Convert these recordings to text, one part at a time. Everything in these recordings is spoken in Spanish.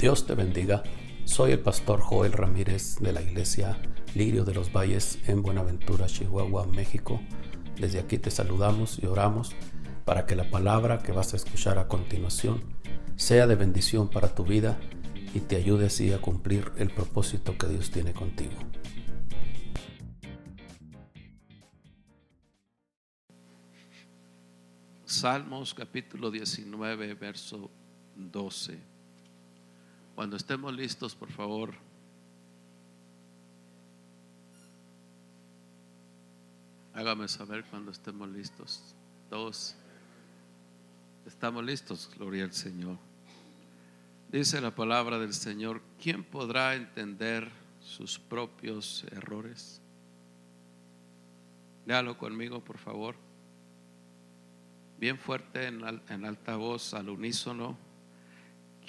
Dios te bendiga. Soy el pastor Joel Ramírez de la iglesia Lirio de los Valles en Buenaventura, Chihuahua, México. Desde aquí te saludamos y oramos para que la palabra que vas a escuchar a continuación sea de bendición para tu vida y te ayude así a cumplir el propósito que Dios tiene contigo. Salmos capítulo 19, verso 12. Cuando estemos listos, por favor. Hágame saber cuando estemos listos. Todos estamos listos, gloria al Señor. Dice la palabra del Señor, ¿quién podrá entender sus propios errores? Léalo conmigo, por favor. Bien fuerte en, en alta voz, al unísono.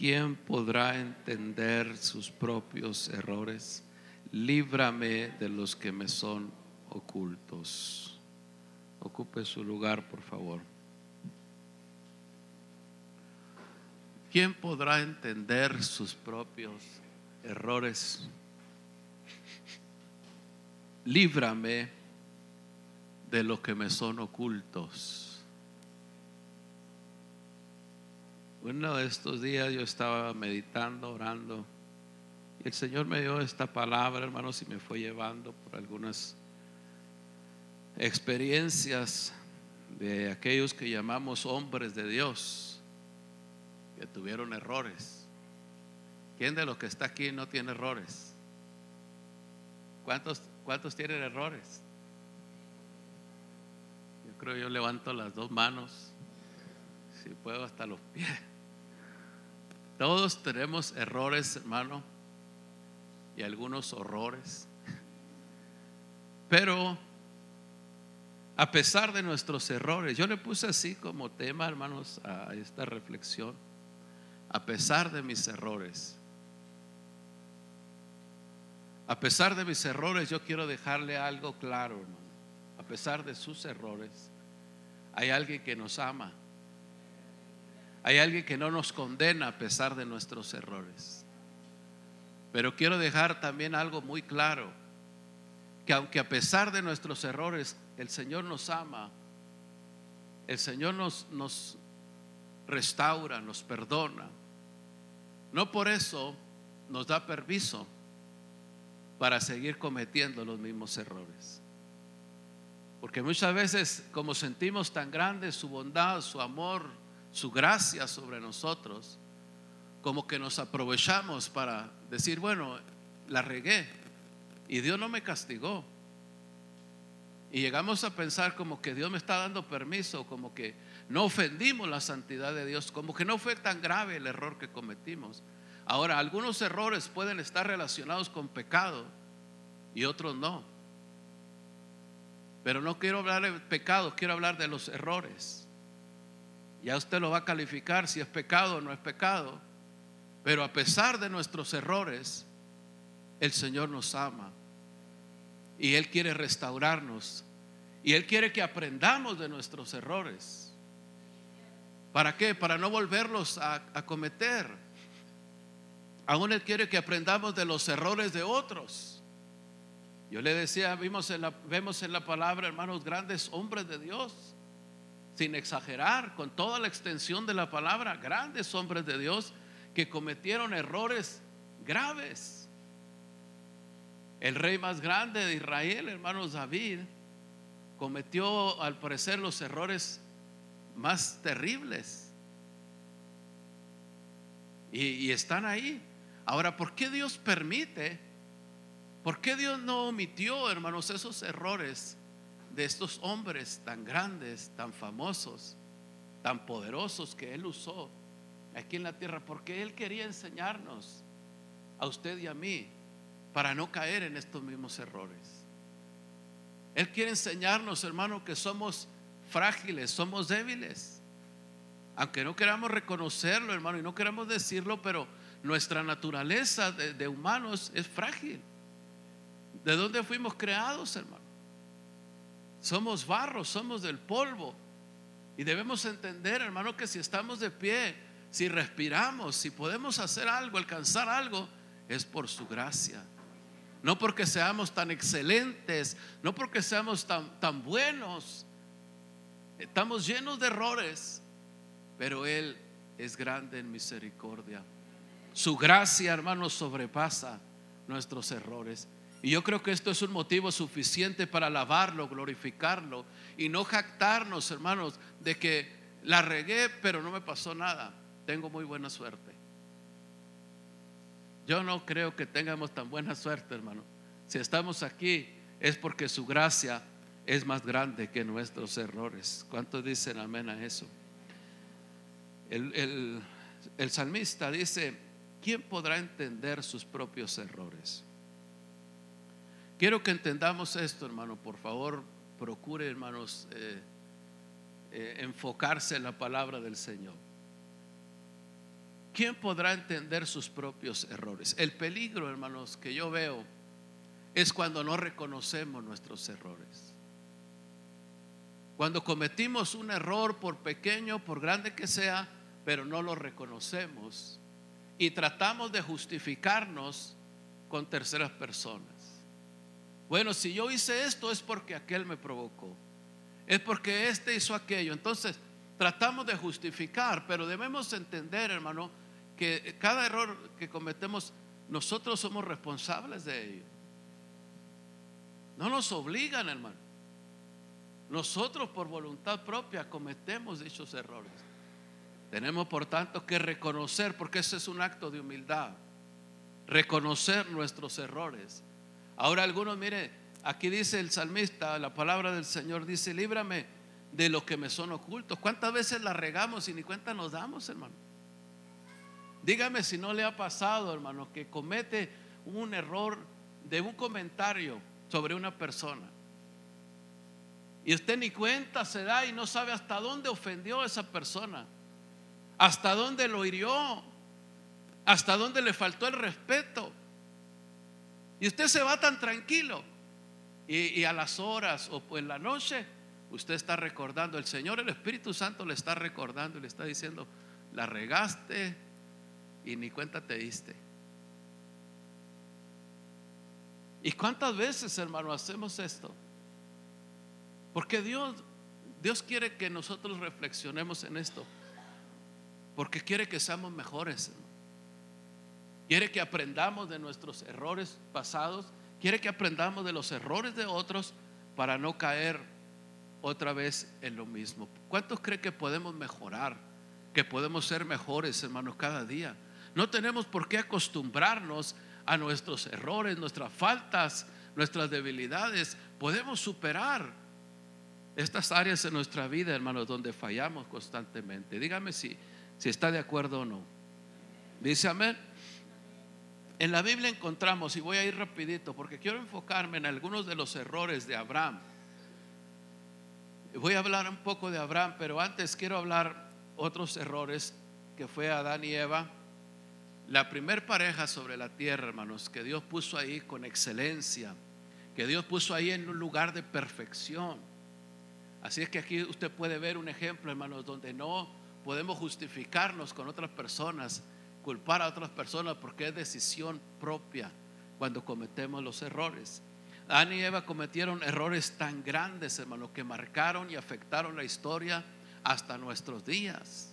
¿Quién podrá entender sus propios errores? Líbrame de los que me son ocultos. Ocupe su lugar, por favor. ¿Quién podrá entender sus propios errores? Líbrame de los que me son ocultos. Uno de estos días yo estaba meditando, orando, y el Señor me dio esta palabra, hermanos, y me fue llevando por algunas experiencias de aquellos que llamamos hombres de Dios, que tuvieron errores. ¿Quién de los que está aquí no tiene errores? ¿Cuántos, cuántos tienen errores? Yo creo yo levanto las dos manos, si puedo hasta los pies. Todos tenemos errores, hermano, y algunos horrores. Pero a pesar de nuestros errores, yo le puse así como tema, hermanos, a esta reflexión, a pesar de mis errores. A pesar de mis errores, yo quiero dejarle algo claro, hermano. A pesar de sus errores, hay alguien que nos ama hay alguien que no nos condena a pesar de nuestros errores. Pero quiero dejar también algo muy claro, que aunque a pesar de nuestros errores el Señor nos ama, el Señor nos, nos restaura, nos perdona, no por eso nos da permiso para seguir cometiendo los mismos errores. Porque muchas veces como sentimos tan grande su bondad, su amor, su gracia sobre nosotros, como que nos aprovechamos para decir, bueno, la regué y Dios no me castigó. Y llegamos a pensar como que Dios me está dando permiso, como que no ofendimos la santidad de Dios, como que no fue tan grave el error que cometimos. Ahora, algunos errores pueden estar relacionados con pecado y otros no. Pero no quiero hablar de pecado, quiero hablar de los errores. Ya usted lo va a calificar si es pecado o no es pecado. Pero a pesar de nuestros errores, el Señor nos ama. Y Él quiere restaurarnos. Y Él quiere que aprendamos de nuestros errores. ¿Para qué? Para no volverlos a, cometer. Aún Él quiere que aprendamos de los errores de otros. Yo le decía, vimos en la, vemos en la palabra, hermanos, grandes hombres de Dios sin exagerar, con toda la extensión de la palabra, grandes hombres de Dios que cometieron errores graves. El rey más grande de Israel, hermanos David, cometió al parecer los errores más terribles. Y, están ahí. Ahora, ¿por qué Dios permite? ¿Por qué Dios no omitió, hermanos, esos errores de estos hombres tan grandes, tan famosos, tan poderosos que Él usó aquí en la tierra, porque Él quería enseñarnos a usted y a mí para no caer en estos mismos errores. Él quiere enseñarnos, hermano, que somos frágiles, somos débiles. Aunque no queramos reconocerlo, hermano, y no queramos decirlo, pero nuestra naturaleza de, de humanos es frágil. ¿De dónde fuimos creados, hermano? Somos barro, somos del polvo. Y debemos entender, hermano, que si estamos de pie, si respiramos, si podemos hacer algo, alcanzar algo, es por su gracia. No porque seamos tan excelentes, no porque seamos tan, tan buenos. Estamos llenos de errores, pero Él es grande en misericordia. Su gracia, hermanos, sobrepasa nuestros errores. Y yo creo que esto es un motivo suficiente para alabarlo, glorificarlo y no jactarnos, hermanos, de que la regué, pero no me pasó nada. Tengo muy buena suerte. Yo no creo que tengamos tan buena suerte, hermano. Si estamos aquí es porque su gracia es más grande que nuestros errores. ¿Cuántos dicen amén a eso? El, el salmista dice, ¿quién podrá entender sus propios errores? Quiero que entendamos esto, hermano. Por favor, procure, hermanos, eh, eh, enfocarse en la palabra del Señor. ¿Quién podrá entender sus propios errores? El peligro, hermanos, que yo veo es cuando no reconocemos nuestros errores. Cuando cometimos un error, por pequeño, por grande que sea, pero no lo reconocemos y tratamos de justificarnos con terceras personas. Bueno, si yo hice esto es porque aquel me provocó. Es porque este hizo aquello. Entonces, tratamos de justificar, pero debemos entender, hermano, que cada error que cometemos, nosotros somos responsables de ello. No nos obligan, hermano. Nosotros por voluntad propia cometemos dichos errores. Tenemos por tanto que reconocer, porque ese es un acto de humildad, reconocer nuestros errores Ahora algunos, mire, aquí dice el salmista, la palabra del Señor dice, líbrame de los que me son ocultos. ¿Cuántas veces la regamos y ni cuenta nos damos, hermano? Dígame si no le ha pasado, hermano, que comete un error de un comentario sobre una persona. Y usted ni cuenta se da y no sabe hasta dónde ofendió a esa persona, hasta dónde lo hirió, hasta dónde le faltó el respeto. Y usted se va tan tranquilo. Y, a las horas o en la noche, usted está recordando, el Señor, el Espíritu Santo le está recordando y le está diciendo, la regaste y ni cuenta te diste. ¿Y cuántas veces, hermano, hacemos esto? Porque Dios, Dios quiere que nosotros reflexionemos en esto. Porque quiere que seamos mejores. Quiere que aprendamos de nuestros errores pasados. Quiere que aprendamos de los errores de otros para no caer otra vez en lo mismo. ¿Cuántos creen que podemos mejorar? Que podemos ser mejores, hermanos, cada día. No tenemos por qué acostumbrarnos a nuestros errores, nuestras faltas, nuestras debilidades. Podemos superar estas áreas en nuestra vida, hermanos, donde fallamos constantemente. Dígame si, si está de acuerdo o no. Dice amén. En la Biblia encontramos, y voy a ir rapidito porque quiero enfocarme en algunos de los errores de Abraham. Voy a hablar un poco de Abraham, pero antes quiero hablar otros errores que fue Adán y Eva. La primer pareja sobre la tierra, hermanos, que Dios puso ahí con excelencia, que Dios puso ahí en un lugar de perfección. Así es que aquí usted puede ver un ejemplo, hermanos, donde no podemos justificarnos con otras personas, culpar a otras personas porque es decisión propia cuando cometemos los errores. Adán y Eva cometieron errores tan grandes, hermanos, que marcaron y afectaron la historia hasta nuestros días.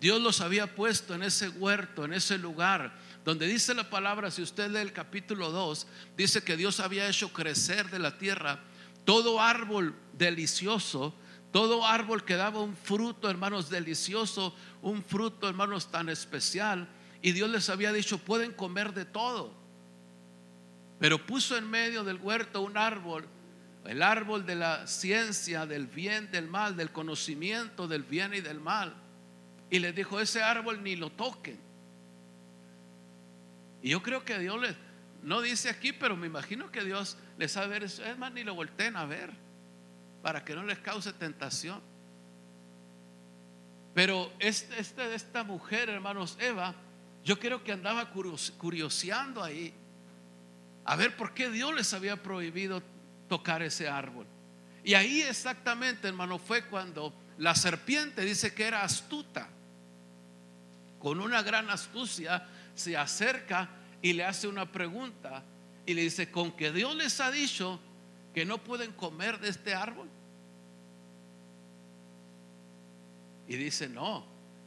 Dios los había puesto en ese huerto, en ese lugar, donde dice la palabra, si usted lee el capítulo 2, dice que Dios había hecho crecer de la tierra todo árbol delicioso todo árbol que daba un fruto, hermanos, delicioso, un fruto, hermanos, tan especial. Y Dios les había dicho, pueden comer de todo. Pero puso en medio del huerto un árbol, el árbol de la ciencia, del bien, del mal, del conocimiento del bien y del mal. Y les dijo, ese árbol ni lo toquen. Y yo creo que Dios les, no dice aquí, pero me imagino que Dios les sabe, es más, ni lo volteen a ver para que no les cause tentación. Pero este, este, esta mujer, hermanos, Eva, yo creo que andaba curioseando ahí a ver por qué Dios les había prohibido tocar ese árbol. Y ahí exactamente, hermano, fue cuando la serpiente dice que era astuta. con una gran astucia, se acerca y le hace una pregunta y le dice, con que Dios les ha dicho que no pueden comer de este árbol. Y dice, no,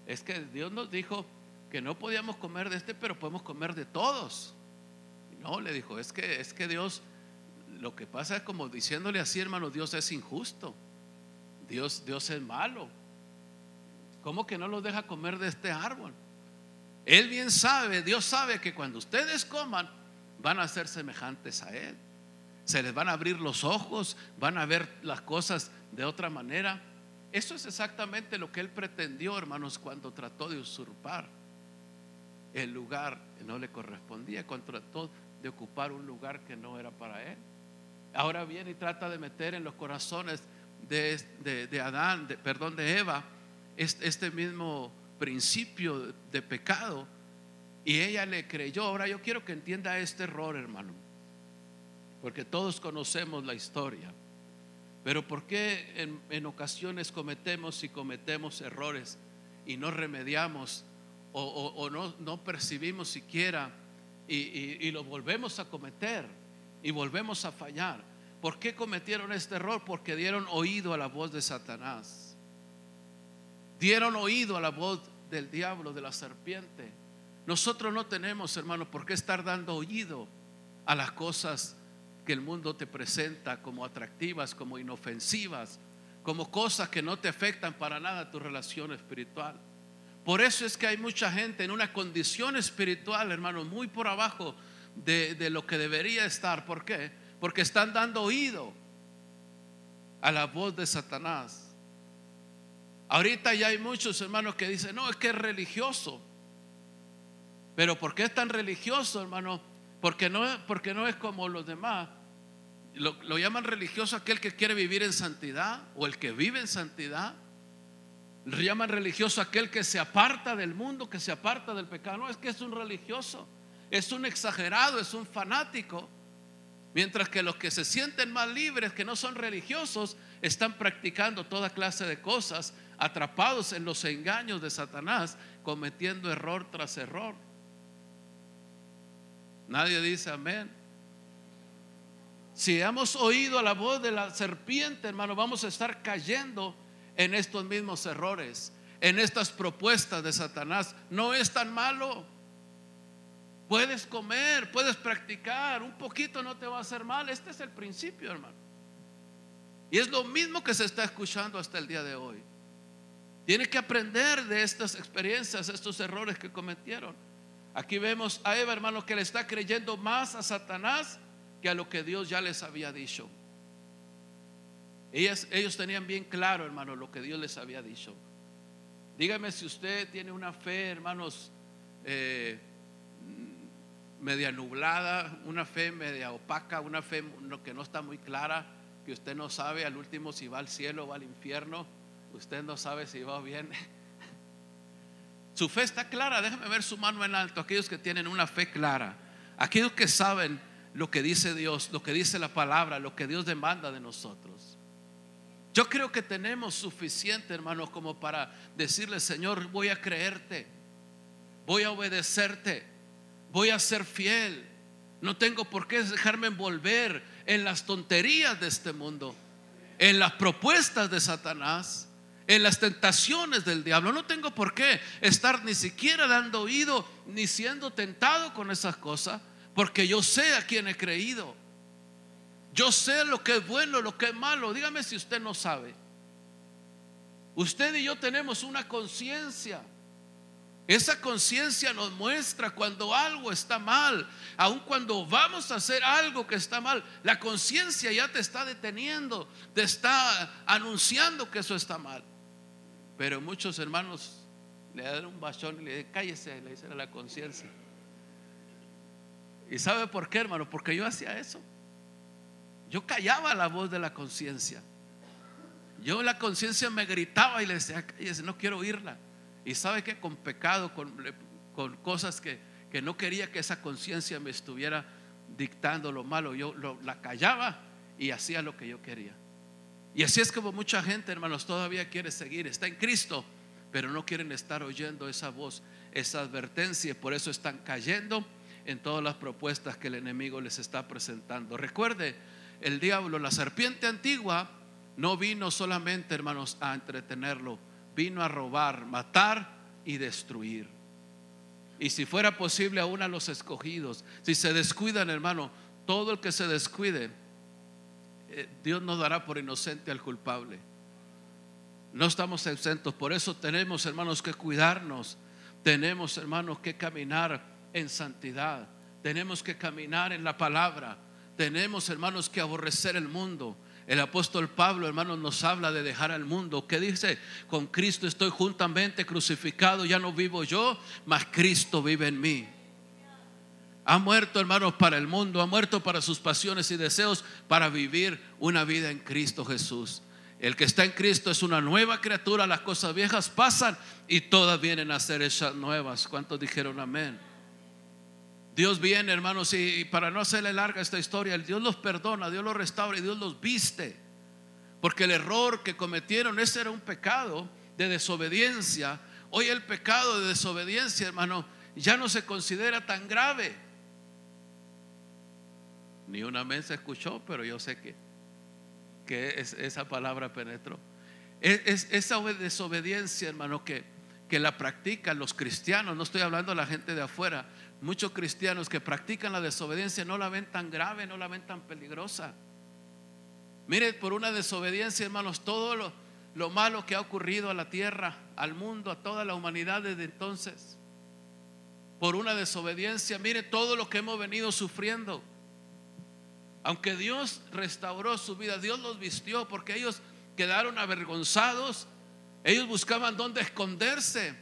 es que Dios nos dijo que no podíamos comer de este, pero podemos comer de todos. no, le dijo, es que, es que Dios, lo que pasa es como diciéndole así, hermano, Dios es injusto. Dios, Dios es malo. ¿Cómo que no los deja comer de este árbol? Él bien sabe, Dios sabe que cuando ustedes coman, van a ser semejantes a Él. Se les van a abrir los ojos, van a ver las cosas de otra manera. Eso es exactamente lo que Él pretendió, hermanos, cuando trató de usurpar el lugar que no le correspondía, cuando trató de ocupar un lugar que no era para Él. Ahora viene y trata de meter en los corazones de, Adán, de, perdón, de Eva, este, este mismo principio de pecado y ella le creyó. Ahora yo quiero que entienda este error, hermano, porque todos conocemos la historia. Pero ¿por qué en, ocasiones cometemos y cometemos errores y no remediamos o, no, percibimos siquiera y, y lo volvemos a cometer y volvemos a fallar? ¿Por qué cometieron este error? Porque dieron oído a la voz de Satanás. Dieron oído a la voz del diablo, de la serpiente. Nosotros no tenemos, hermano, por qué estar dando oído a las cosas que el mundo te presenta como atractivas, como inofensivas, como cosas que no te afectan para nada tu relación espiritual. Por eso es que hay mucha gente en una condición espiritual, hermano, muy por abajo de, lo que debería estar. ¿Por qué? porque están dando oído a la voz de Satanás. Ahorita ya hay muchos hermanos que dicen, no, es que es religioso. Pero ¿por qué es tan religioso, hermano? Porque no, porque no es como los demás. Lo, llaman religioso aquel que quiere vivir en santidad o el que vive en santidad. Lo llaman religioso aquel que se aparta del mundo, que se aparta del pecado. No, es que es un religioso, es un exagerado, es un fanático. Mientras que los que se sienten más libres, que no son religiosos, están practicando toda clase de cosas, atrapados en los engaños de Satanás, cometiendo error tras error. Nadie dice amén. Si hemos oído la voz de la serpiente, hermano, vamos a estar cayendo en estos mismos errores, en estas propuestas de Satanás. No es tan malo. Puedes comer, puedes practicar, un poquito no te va a hacer mal. Este es el principio, hermano. Y es lo mismo que se está escuchando hasta el día de hoy. Tiene que aprender de estas experiencias, estos errores que cometieron. Aquí vemos a Eva, hermano, que le está creyendo más a Satanás que a lo que Dios ya les había dicho. ellos tenían bien claro, hermano, lo que Dios les había dicho. Dígame si usted tiene una fe, hermanos, eh, media nublada, una fe media opaca, una fe que no está muy clara, que usted no sabe al último si va al cielo o va al infierno, usted no sabe si va bien. Su fe está clara, déjeme ver su mano en alto, aquellos que tienen una fe clara, aquellos que saben lo que dice Dios, lo que dice la palabra, lo que Dios demanda de nosotros. Yo creo que tenemos suficiente, hermanos, como para decirle, Señor, voy a creerte, voy a obedecerte voy a ser fiel. No tengo por qué dejarme envolver en las tonterías de este mundo, en las propuestas de Satanás, en las tentaciones del diablo. No tengo por qué estar ni siquiera dando oído ni siendo tentado con esas cosas, porque yo sé a quién he creído. Yo sé lo que es bueno, lo que es malo. Dígame si usted no sabe. Usted y yo tenemos una conciencia. Esa conciencia nos muestra cuando algo está mal, aun cuando vamos a hacer algo que está mal, la conciencia ya te está deteniendo, te está anunciando que eso está mal. Pero muchos hermanos le dan un bachón y le dicen, cállese, le dicen a la conciencia. ¿Y sabe por qué, hermano? Porque yo hacía eso. Yo callaba la voz de la conciencia. Yo la conciencia me gritaba y le decía, no quiero oírla. Y sabe que con pecado, con, con cosas que, que, no quería que esa conciencia me estuviera dictando lo malo, yo la callaba y hacía lo que yo quería. Y así es como mucha gente, hermanos, todavía quiere seguir, está en Cristo, pero no quieren estar oyendo esa voz, esa advertencia y por eso están cayendo en todas las propuestas que el enemigo les está presentando. Recuerde, el diablo, la serpiente antigua, no vino solamente, hermanos, a entretenerlo, vino a robar, matar y destruir. Y si fuera posible aún a los escogidos, si se descuidan, hermano, todo el que se descuide, eh, Dios nos dará por inocente al culpable. No estamos exentos, por eso tenemos, hermanos, que cuidarnos. Tenemos, hermanos, que caminar en santidad. Tenemos que caminar en la palabra. Tenemos, hermanos, que aborrecer el mundo. El apóstol Pablo, hermanos, nos habla de dejar al mundo. ¿Qué dice? Con Cristo estoy juntamente crucificado, ya no vivo yo, mas Cristo vive en mí. Ha muerto, hermanos, para el mundo, ha muerto para sus pasiones y deseos, para vivir una vida en Cristo Jesús. El que está en Cristo es una nueva criatura, las cosas viejas pasan y todas vienen a ser esas nuevas. ¿Cuántos dijeron amén? Dios viene, hermanos, y para no hacerle larga esta historia, Dios los perdona, Dios los restaura y Dios los viste. Porque el error que cometieron, ese era un pecado de desobediencia. Hoy el pecado de desobediencia, hermano, ya no se considera tan grave. Ni una vez escuchó, pero yo sé que, que esa palabra penetró. Es, esa desobediencia, hermano, que, que la practican los cristianos, no estoy hablando de la gente de afuera, Muchos cristianos que practican la desobediencia no la ven tan grave, no la ven tan peligrosa. Mire, por una desobediencia, hermanos, todo lo, lo malo que ha ocurrido a la tierra, al mundo, a toda la humanidad desde entonces. Por una desobediencia, mire todo lo que hemos venido sufriendo. Aunque Dios restauró su vida, Dios los vistió porque ellos quedaron avergonzados. Ellos buscaban dónde esconderse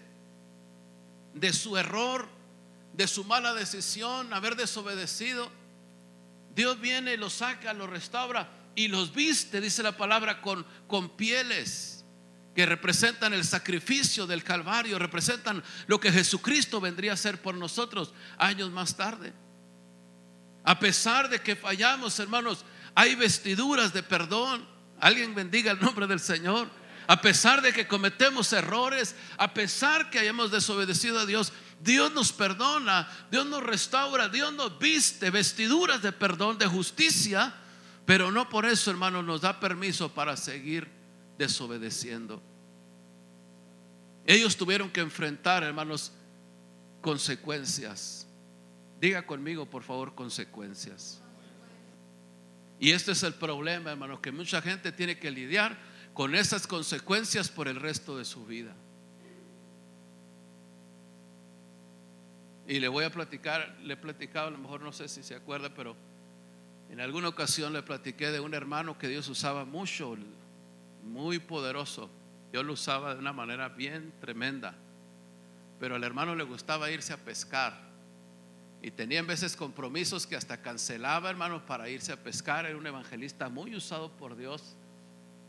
de su error, de su mala decisión, haber desobedecido, Dios viene, los saca, los restaura y los viste, dice la palabra, con, con pieles que representan el sacrificio del Calvario, representan lo que Jesucristo vendría a hacer por nosotros años más tarde. A pesar de que fallamos, hermanos, hay vestiduras de perdón. Alguien bendiga el nombre del Señor. A pesar de que cometemos errores, a pesar que hayamos desobedecido a Dios, Dios nos perdona, Dios nos restaura, Dios nos viste vestiduras de perdón, de justicia, pero no por eso, hermano, nos da permiso para seguir desobedeciendo. Ellos tuvieron que enfrentar, hermanos, consecuencias. Diga conmigo, por favor, consecuencias. Y este es el problema, hermano, que mucha gente tiene que lidiar con esas consecuencias por el resto de su vida. Y le voy a platicar, le he platicado, a lo mejor no sé si se acuerda, pero en alguna ocasión le platiqué de un hermano que Dios usaba mucho, muy poderoso. Yo lo usaba de una manera bien tremenda. Pero al hermano le gustaba irse a pescar. Y tenía en veces compromisos que hasta cancelaba, hermano, para irse a pescar. Era un evangelista muy usado por Dios.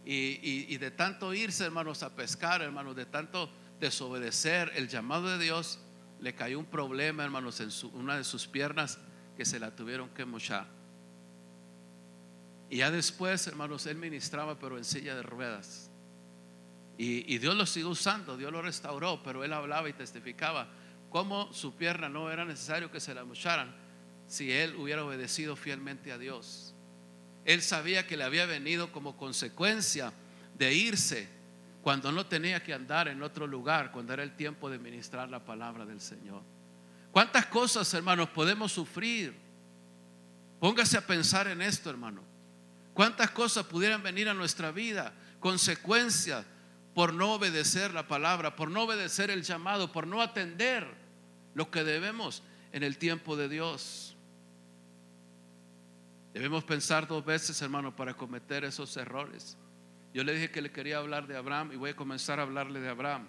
Y, y de tanto irse, hermanos, a pescar, hermanos, de tanto desobedecer el llamado de Dios, le cayó un problema, hermanos, en una de sus piernas que se la tuvieron que mochar. Y ya después, hermanos, él ministraba, pero en silla de ruedas. Y, Dios lo siguió usando, Dios lo restauró, pero él hablaba y testificaba cómo su pierna no era necesario que se la mocharan si él hubiera obedecido fielmente a Dios. Él sabía que le había venido como consecuencia de irse cuando no tenía que andar en otro lugar, cuando era el tiempo de ministrar la palabra del Señor. ¿Cuántas cosas, hermanos, podemos sufrir? Póngase a pensar en esto, hermano. ¿Cuántas cosas pudieran venir a nuestra vida? Consecuencias por no obedecer la palabra, por no obedecer el llamado, por no atender lo que debemos en el tiempo de Dios. Debemos pensar dos veces, hermano, para cometer esos errores. Yo le dije que le quería hablar de Abraham y voy a comenzar a hablarle de Abraham.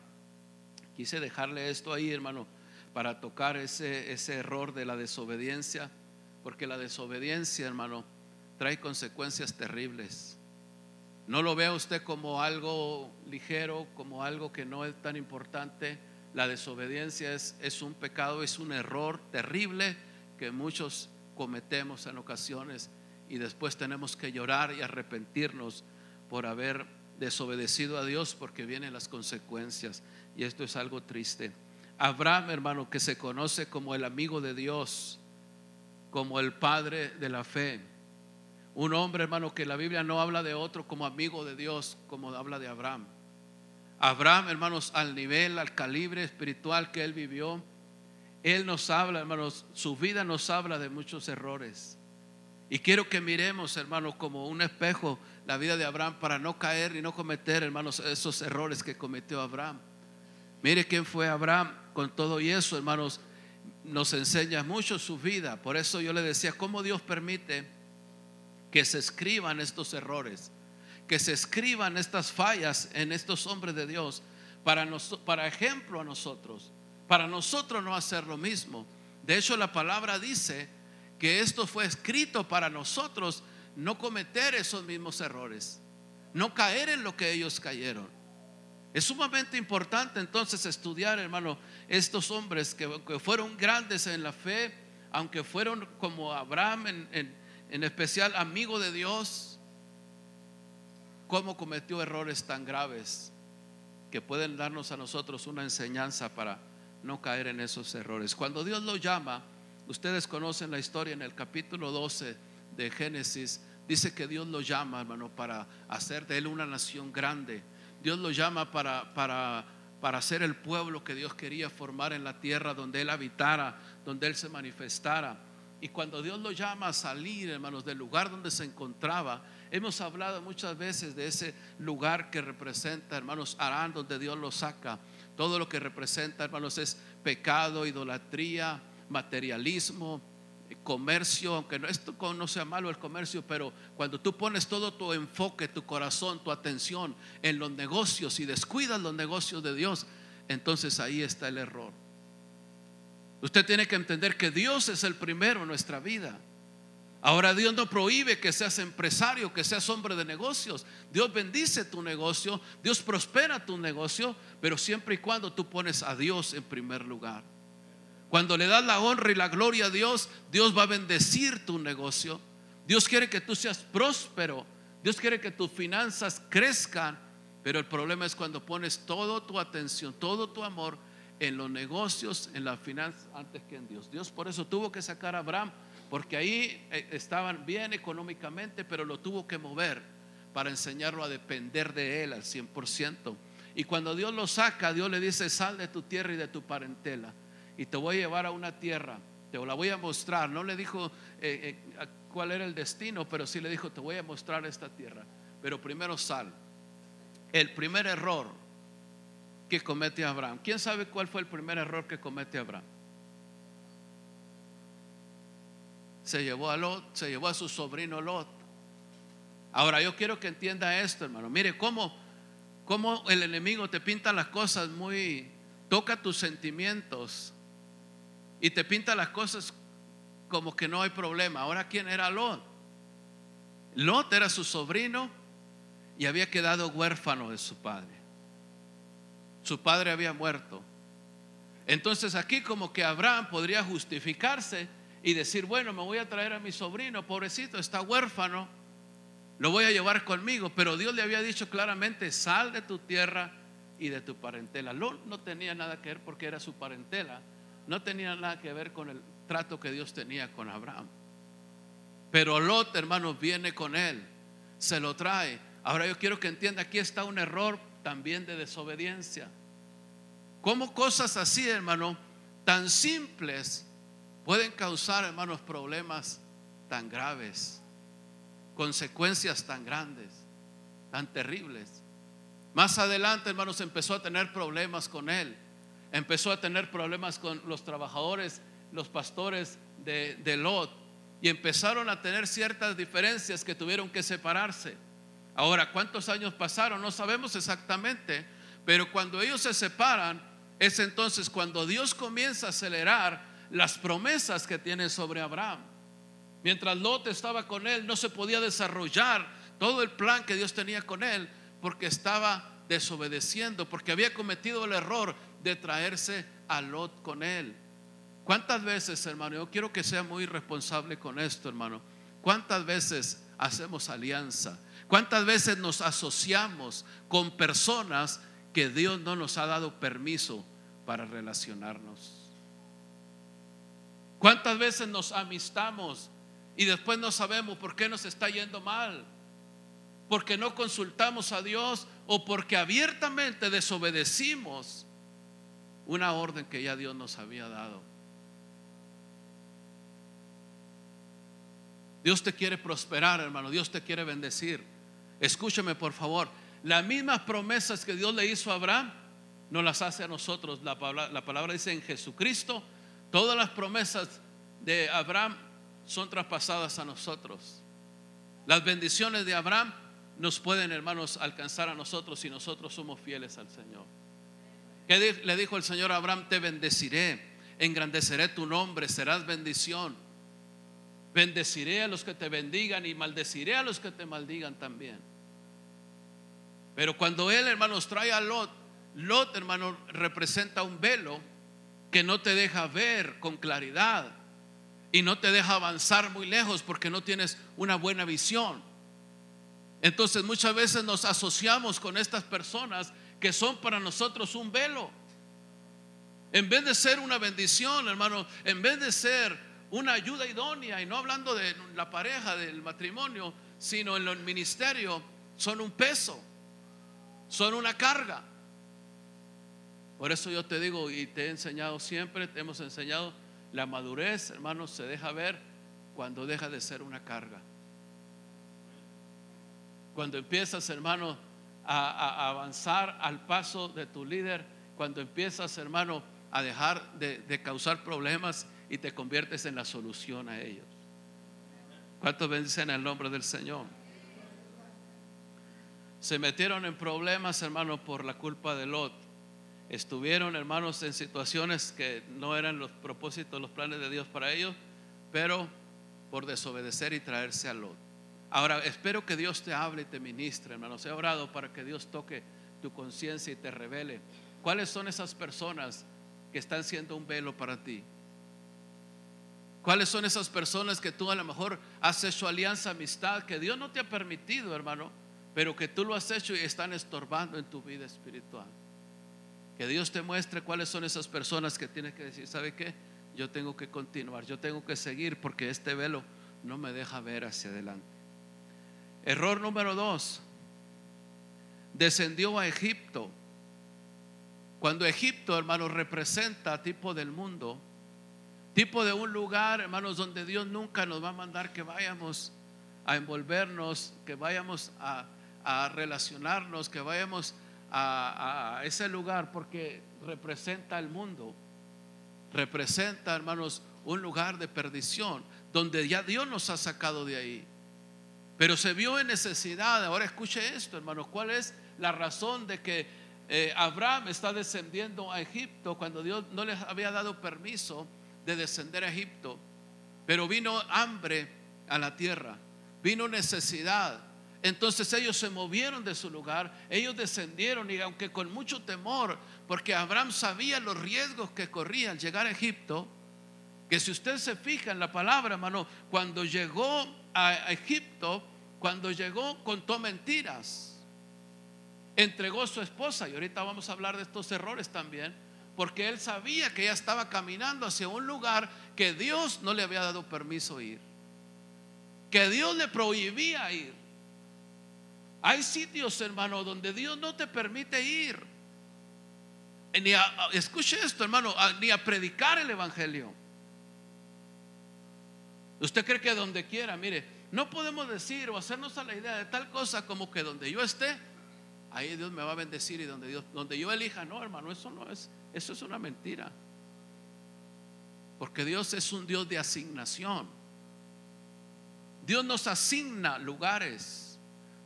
Quise dejarle esto ahí, hermano, para tocar ese, ese error de la desobediencia, porque la desobediencia, hermano, trae consecuencias terribles. No lo vea usted como algo ligero, como algo que no es tan importante. La desobediencia es, es un pecado, es un error terrible que muchos cometemos en ocasiones y después tenemos que llorar y arrepentirnos por haber desobedecido a Dios porque vienen las consecuencias. Y esto es algo triste. Abraham, hermano, que se conoce como el amigo de Dios, como el padre de la fe. Un hombre, hermano, que la Biblia no habla de otro como amigo de Dios, como habla de Abraham. Abraham, hermanos, al nivel, al calibre espiritual que él vivió, él nos habla, hermanos, su vida nos habla de muchos errores. Y quiero que miremos, hermanos, como un espejo la vida de Abraham para no caer y no cometer, hermanos, esos errores que cometió Abraham. Mire quién fue Abraham con todo y eso, hermanos, nos enseña mucho su vida. Por eso yo le decía, ¿cómo Dios permite que se escriban estos errores? Que se escriban estas fallas en estos hombres de Dios para, para ejemplo a nosotros, para nosotros no hacer lo mismo. De hecho, la palabra dice que esto fue escrito para nosotros no cometer esos mismos errores, no caer en lo que ellos cayeron. Es sumamente importante entonces estudiar, hermano, estos hombres que, fueron grandes en la fe, aunque fueron como Abraham, en, en especial amigo de Dios, cómo cometió errores tan graves que pueden darnos a nosotros una enseñanza para no caer en esos errores. Cuando Dios lo llama, ustedes conocen la historia en el capítulo 12 de Génesis, dice que Dios lo llama, hermano, para hacer de él una nación grande Dios lo llama para, para, para ser el pueblo que Dios quería formar en la tierra donde Él habitara, donde Él se manifestara. Y cuando Dios lo llama a salir, hermanos, del lugar donde se encontraba, hemos hablado muchas veces de ese lugar que representa, hermanos, Arán, donde Dios lo saca. Todo lo que representa, hermanos, es pecado, idolatría, materialismo, comercio, aunque no, esto no sea malo el comercio, pero cuando tú pones todo tu enfoque, tu corazón, tu atención en los negocios y descuidas los negocios de Dios, entonces ahí está el error. Usted tiene que entender que Dios es el primero en nuestra vida. Ahora Dios no prohíbe que seas empresario, que seas hombre de negocios. Dios bendice tu negocio, Dios prospera tu negocio, pero siempre y cuando tú pones a Dios en primer lugar. Cuando le das la honra y la gloria a Dios, Dios va a bendecir tu negocio. Dios quiere que tú seas próspero. Dios quiere que tus finanzas crezcan. Pero el problema es cuando pones toda tu atención, todo tu amor en los negocios, en las finanzas, antes que en Dios. Dios por eso tuvo que sacar a Abraham, porque ahí eh, estaban bien económicamente, pero lo tuvo que mover para enseñarlo a depender de él al 100%. Y cuando Dios lo saca, Dios le dice, sal de tu tierra y de tu parentela y te voy a llevar a una tierra, te la voy a mostrar. No le dijo eh, eh, cuál era el destino, pero sí le dijo, te voy a mostrar esta tierra. Pero primero sal. El primer error que comete Abraham. ¿Quién sabe cuál fue el primer error que comete Abraham? Se llevó a Lot, se llevó a su sobrino Lot. Ahora yo quiero que entienda esto, hermano. Mire cómo, cómo el enemigo te pinta las cosas muy, toca tus sentimientos y te pinta las cosas como que no hay problema. Ahora, ¿quién era Lot? Lot era su sobrino y había quedado huérfano de su padre. Su padre había muerto. Entonces aquí como que Abraham podría justificarse y decir, bueno, me voy a traer a mi sobrino, pobrecito, está huérfano, lo voy a llevar conmigo. Pero Dios le había dicho claramente, sal de tu tierra y de tu parentela. Lot no tenía nada que ver porque era su parentela, no tenía nada que ver con el trato que Dios tenía con Abraham. Pero Lot, hermanos, viene con él, se lo trae. Ahora yo quiero que entienda, aquí está un error también de desobediencia. ¿Cómo cosas así, hermano, tan simples pueden causar, hermanos, problemas tan graves, consecuencias tan grandes, tan terribles? Más adelante, hermanos, empezó a tener problemas con él empezó a tener problemas con los trabajadores, los pastores de, Lot, y empezaron a tener ciertas diferencias que tuvieron que separarse. Ahora, ¿cuántos años pasaron? No sabemos exactamente, pero cuando ellos se separan, es entonces cuando Dios comienza a acelerar las promesas que tiene sobre Abraham. Mientras Lot estaba con él, no se podía desarrollar todo el plan que Dios tenía con él porque estaba desobedeciendo, porque había cometido el error de traerse a Lot con él. ¿Cuántas veces, hermano? Yo quiero que sea muy responsable con esto, hermano. ¿Cuántas veces hacemos alianza? ¿Cuántas veces nos asociamos con personas que Dios no nos ha dado permiso para relacionarnos. ¿Cuántas veces nos amistamos y después no sabemos por qué nos está yendo mal? Porque no consultamos a Dios o porque abiertamente desobedecimos una orden que ya Dios nos había dado. Dios te quiere prosperar, hermano. Dios te quiere bendecir. Escúcheme, por favor. Las mismas promesas que Dios le hizo a Abraham, no las hace a nosotros. La palabra, la palabra dice en Jesucristo, todas las promesas de Abraham son traspasadas a nosotros. Las bendiciones de Abraham nos pueden, hermanos, alcanzar a nosotros si nosotros somos fieles al Señor. ¿Qué le dijo el Señor a Abraham? Te bendeciré, engrandeceré tu nombre, serás bendición. Bendeciré a los que te bendigan y maldeciré a los que te maldigan también. Pero cuando Él, hermanos, trae a Lot, Lot, hermano, representa un velo que no te deja ver con claridad y no te deja avanzar muy lejos porque no tienes una buena visión. Entonces muchas veces nos asociamos con estas personas que son para nosotros un velo. En vez de ser una bendición, hermano, en vez de ser una ayuda idónea, y no hablando de la pareja, del matrimonio, sino en el ministerio, son un peso, son una carga. Por eso yo te digo y te he enseñado siempre, te hemos enseñado, la madurez, hermanos, se deja ver cuando deja de ser una carga. Cuando empiezas, hermano, a, avanzar al paso de tu líder, cuando empiezas, hermano, a dejar de, de causar problemas y te conviertes en la solución a ellos. ¿Cuántos bendicen el nombre del Señor? Se metieron en problemas, hermano, por la culpa de Lot. Estuvieron, hermanos, en situaciones que no eran los propósitos, los planes de Dios para ellos, pero por desobedecer y traerse a Lot. Ahora, espero que Dios te hable y te ministre, hermanos. He orado para que Dios toque tu conciencia y te revele cuáles son esas personas que están siendo un velo para ti. ¿Cuáles son esas personas que tú a lo mejor has hecho alianza, amistad, que Dios no te ha permitido, hermano, pero que tú lo has hecho y están estorbando en tu vida espiritual? Que Dios te muestre cuáles son esas personas que tienes que decir, ¿sabe qué? Yo tengo que continuar, yo tengo que seguir porque este velo no me deja ver hacia adelante. Error número dos. Descendió a Egipto. Cuando Egipto, hermanos, representa tipo del mundo, tipo de un lugar, hermanos, donde Dios nunca nos va a mandar que vayamos a envolvernos, que vayamos a, relacionarnos, que vayamos a, a, ese lugar, porque representa el mundo, representa, hermanos, un lugar de perdición, donde ya Dios nos ha sacado de ahí. Pero se vio en necesidad. Ahora escuche esto, hermanos. ¿Cuál es la razón de que eh, Abraham está descendiendo a Egipto cuando Dios no les había dado permiso de descender a Egipto? Pero vino hambre a la tierra, vino necesidad. Entonces ellos se movieron de su lugar, ellos descendieron y aunque con mucho temor, porque Abraham sabía los riesgos que corría al llegar a Egipto, que si usted se fija en la palabra, hermano, cuando llegó a Egipto, cuando llegó contó mentiras. Entregó a su esposa, y ahorita vamos a hablar de estos errores también, porque él sabía que ella estaba caminando hacia un lugar que Dios no le había dado permiso ir, que Dios le prohibía ir. Hay sitios, hermano, donde Dios no te permite ir. Ni escuche esto, hermano, ni a predicar el Evangelio. Usted cree que donde quiera, mire, no podemos decir o hacernos a la idea de tal cosa como que donde yo esté, ahí Dios me va a bendecir y donde Dios, donde yo elija, no, hermano, eso no es, eso es una mentira. Porque Dios es un Dios de asignación. Dios nos asigna lugares.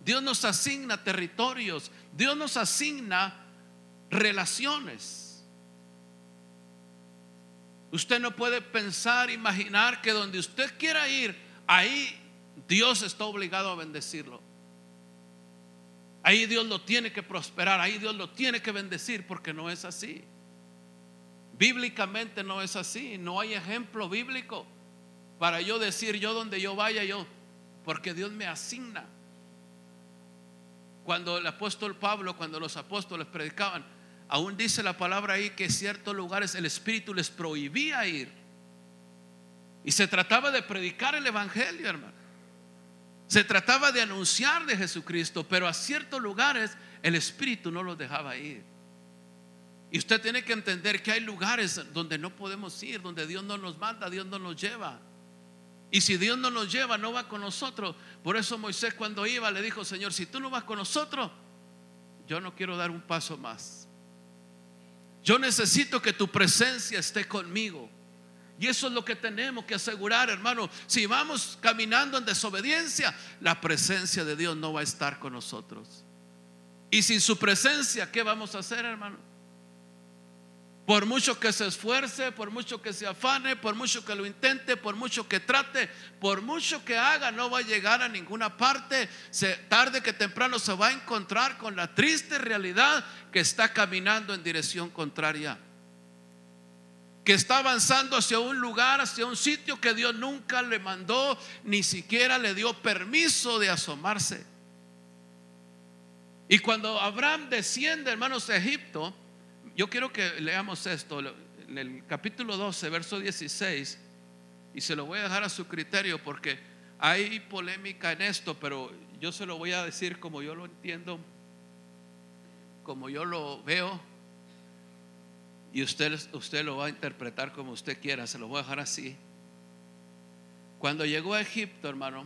Dios nos asigna territorios. Dios nos asigna relaciones. Usted no puede pensar, imaginar que donde usted quiera ir, ahí Dios está obligado a bendecirlo. Ahí Dios lo tiene que prosperar, ahí Dios lo tiene que bendecir porque no es así. Bíblicamente no es así, no hay ejemplo bíblico para yo decir yo donde yo vaya yo, porque Dios me asigna. Cuando el apóstol Pablo, cuando los apóstoles predicaban, aún dice la palabra ahí que ciertos lugares el Espíritu les prohibía ir. Y se trataba de predicar el Evangelio, hermano. Se trataba de anunciar de Jesucristo, pero a ciertos lugares el Espíritu no los dejaba ir. Y usted tiene que entender que hay lugares donde no podemos ir, donde Dios no nos manda, Dios no nos lleva. Y si Dios no nos lleva, no va con nosotros. Por eso Moisés cuando iba le dijo, Señor, si tú no vas con nosotros, yo no quiero dar un paso más. Yo necesito que tu presencia esté conmigo. Y eso es lo que tenemos que asegurar, hermano. Si vamos caminando en desobediencia, la presencia de Dios no va a estar con nosotros. Y sin su presencia, ¿qué vamos a hacer, hermano? Por mucho que se esfuerce, por mucho que se afane, por mucho que lo intente, por mucho que trate, por mucho que haga, no va a llegar a ninguna parte. Se, tarde que temprano se va a encontrar con la triste realidad que está caminando en dirección contraria. Que está avanzando hacia un lugar, hacia un sitio que Dios nunca le mandó, ni siquiera le dio permiso de asomarse. Y cuando Abraham desciende, hermanos, a Egipto, yo quiero que leamos esto en el capítulo 12, verso 16, y se lo voy a dejar a su criterio porque hay polémica en esto, pero yo se lo voy a decir como yo lo entiendo, como yo lo veo, y usted, usted lo va a interpretar como usted quiera, se lo voy a dejar así. Cuando llegó a Egipto, hermano,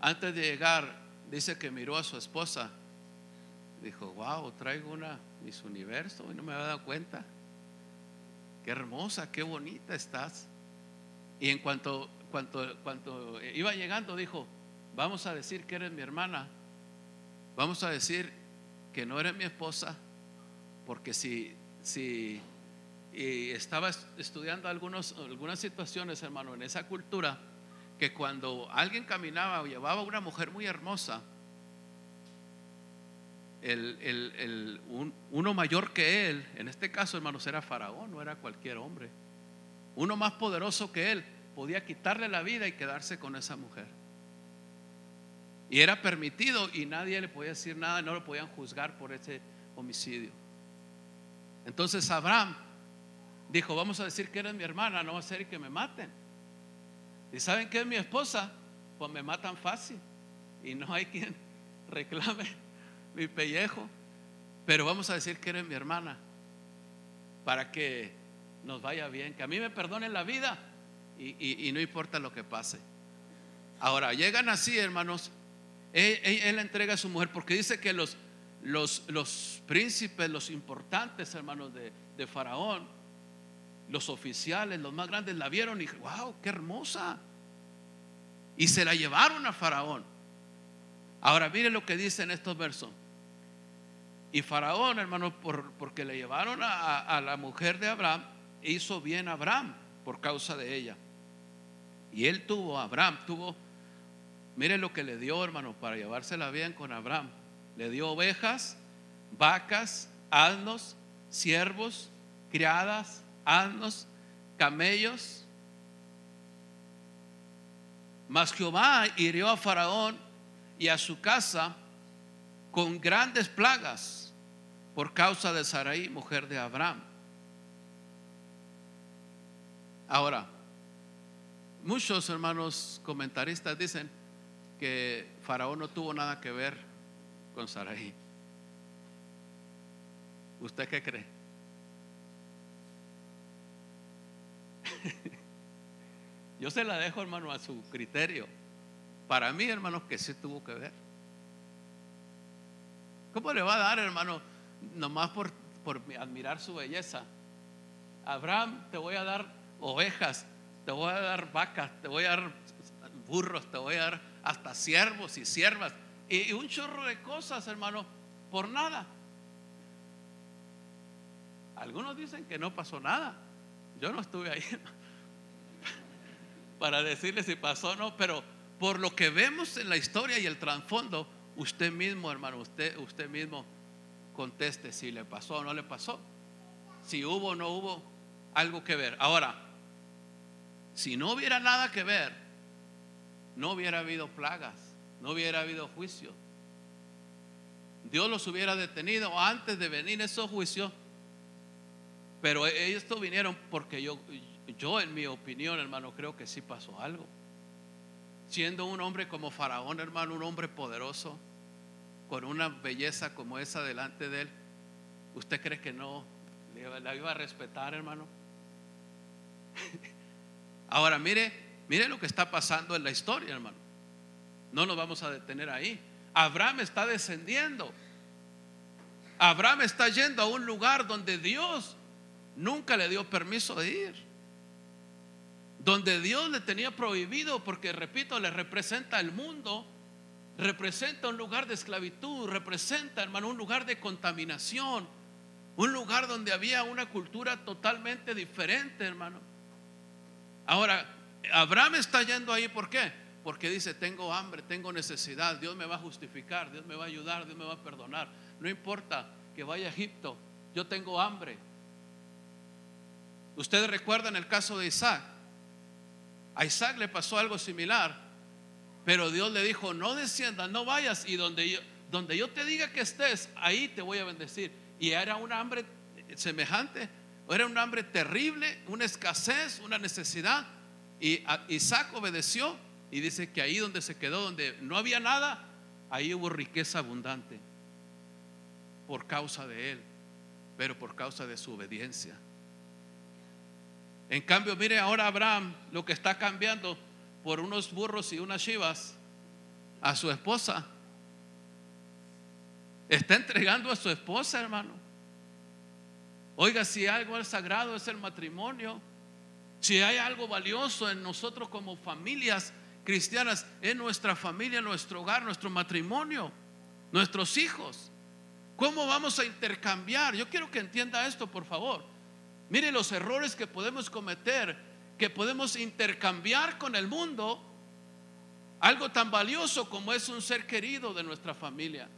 antes de llegar, dice que miró a su esposa Dijo, wow, traigo una Miss Universo y no me había dado cuenta. Qué hermosa, qué bonita estás. Y en cuanto, cuanto, cuanto iba llegando, dijo, vamos a decir que eres mi hermana. Vamos a decir que no eres mi esposa, porque si, si y estaba estudiando algunos, algunas situaciones, hermano, en esa cultura, que cuando alguien caminaba o llevaba una mujer muy hermosa, el, uno mayor que él, en este caso, hermanos, era Faraón, no era cualquier hombre. Uno más poderoso que él podía quitarle la vida y quedarse con esa mujer. Y era permitido y nadie le podía decir nada, no lo podían juzgar por ese homicidio. Entonces Abraham dijo, vamos a decir que eres mi hermana, no va a ser que me maten. ¿Y saben que es mi esposa? Pues me matan fácil y no hay quien reclame mi pellejo, pero vamos a decir que eres mi hermana, para que nos vaya bien, que a mí me perdonen la vida y, no importa lo que pase. Ahora, llegan así, hermanos, él, entrega a su mujer porque dice que los, los, los príncipes, los importantes, hermanos de, de Faraón, los oficiales, los más grandes, la vieron y wow, qué hermosa. Y se la llevaron a Faraón. Ahora mire lo que dice en estos versos. Y Faraón, hermano, por, porque le llevaron a, la mujer de Abraham, hizo bien a Abraham por causa de ella. Y él tuvo, Abraham tuvo, mire lo que le dio, hermano, para llevársela bien con Abraham. Le dio ovejas, vacas, asnos, siervos, criadas, asnos, camellos. Mas Jehová hirió a Faraón y a su casa con grandes plagas por causa de Sarai, mujer de Abraham. Ahora, muchos hermanos comentaristas dicen que Faraón no tuvo nada que ver con Sarai. ¿Usted qué cree? Yo se la dejo, hermano, a su criterio. Para mí, hermanos, que sí tuvo que ver. ¿Cómo le va a dar, hermano, nomás por, por admirar su belleza? Abraham, te voy a dar ovejas, te voy a dar vacas, te voy a dar burros, te voy a dar hasta siervos y siervas. Y, un chorro de cosas, hermano, por nada. Algunos dicen que no pasó nada. Yo no estuve ahí para decirle si pasó o no, pero por lo que vemos en la historia y el trasfondo, Usted mismo, hermano, usted, usted mismo conteste si le pasó o no le pasó. Si hubo o no hubo algo que ver. Ahora, si no hubiera nada que ver, no hubiera habido plagas, no hubiera habido juicio. Dios los hubiera detenido antes de venir esos juicios. Pero e-, estos vinieron porque yo, yo en mi opinión, hermano, creo que sí pasó algo. Siendo un hombre como Faraón, hermano, un hombre poderoso, con una belleza como esa delante de él, ¿usted cree que no la iba a respetar, hermano? Ahora, mire, mire lo que está pasando en la historia, hermano. No nos vamos a detener ahí. Abraham está descendiendo. Abraham está yendo a un lugar donde Dios nunca le dio permiso de ir. Donde Dios le tenía prohibido, porque repito, le representa el mundo, representa un lugar de esclavitud, representa, hermano, un lugar de contaminación, un lugar donde había una cultura totalmente diferente, hermano. Ahora, Abraham está yendo ahí, ¿por qué? Porque dice, tengo hambre, tengo necesidad, Dios me va a justificar, Dios me va a ayudar, Dios me va a perdonar. No importa que vaya a Egipto, yo tengo hambre. Ustedes recuerdan el caso de Isaac. A Isaac le pasó algo similar, pero Dios le dijo, no desciendas, no vayas y donde yo, donde yo te diga que estés, ahí te voy a bendecir. Y era un hambre semejante, era un hambre terrible, una escasez, una necesidad. Y Isaac obedeció y dice que ahí donde se quedó, donde no había nada, ahí hubo riqueza abundante por causa de él, pero por causa de su obediencia. En cambio, mire ahora Abraham lo que está cambiando por unos burros y unas chivas a su esposa. Está entregando a su esposa, hermano. Oiga, si algo es sagrado es el matrimonio. Si hay algo valioso en nosotros como familias cristianas, en nuestra familia, nuestro hogar, nuestro matrimonio, nuestros hijos. ¿Cómo vamos a intercambiar? Yo quiero que entienda esto, por favor. Mire los errores que podemos cometer, que podemos intercambiar con el mundo algo tan valioso como es un ser querido de nuestra familia.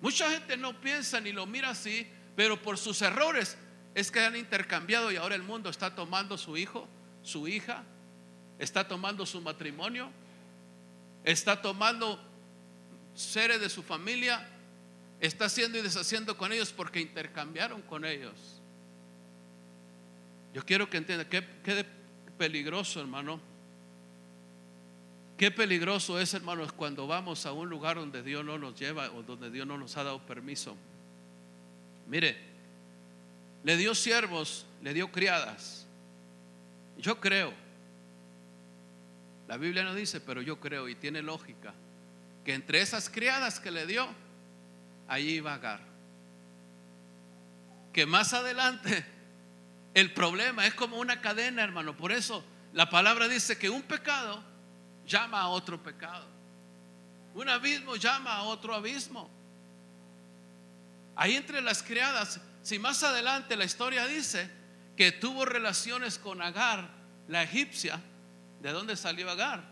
Mucha gente no piensa ni lo mira así, pero por sus errores es que han intercambiado y ahora el mundo está tomando su hijo, su hija, está tomando su matrimonio, está tomando seres de su familia, está haciendo y deshaciendo con ellos porque intercambiaron con ellos. Yo quiero que entienda qué, qué peligroso, hermano. Qué peligroso es, hermanos, cuando vamos a un lugar donde Dios no nos lleva o donde Dios no nos ha dado permiso. Mire, le dio siervos, le dio criadas. Yo creo, la Biblia no dice, pero yo creo y tiene lógica, que entre esas criadas que le dio, allí iba a Agar. Que más adelante el problema es como una cadena, hermano. Por eso la palabra dice que un pecado llama a otro pecado. Un abismo llama a otro abismo. Ahí entre las criadas, si más adelante la historia dice que tuvo relaciones con Agar, la egipcia, ¿de dónde salió Agar?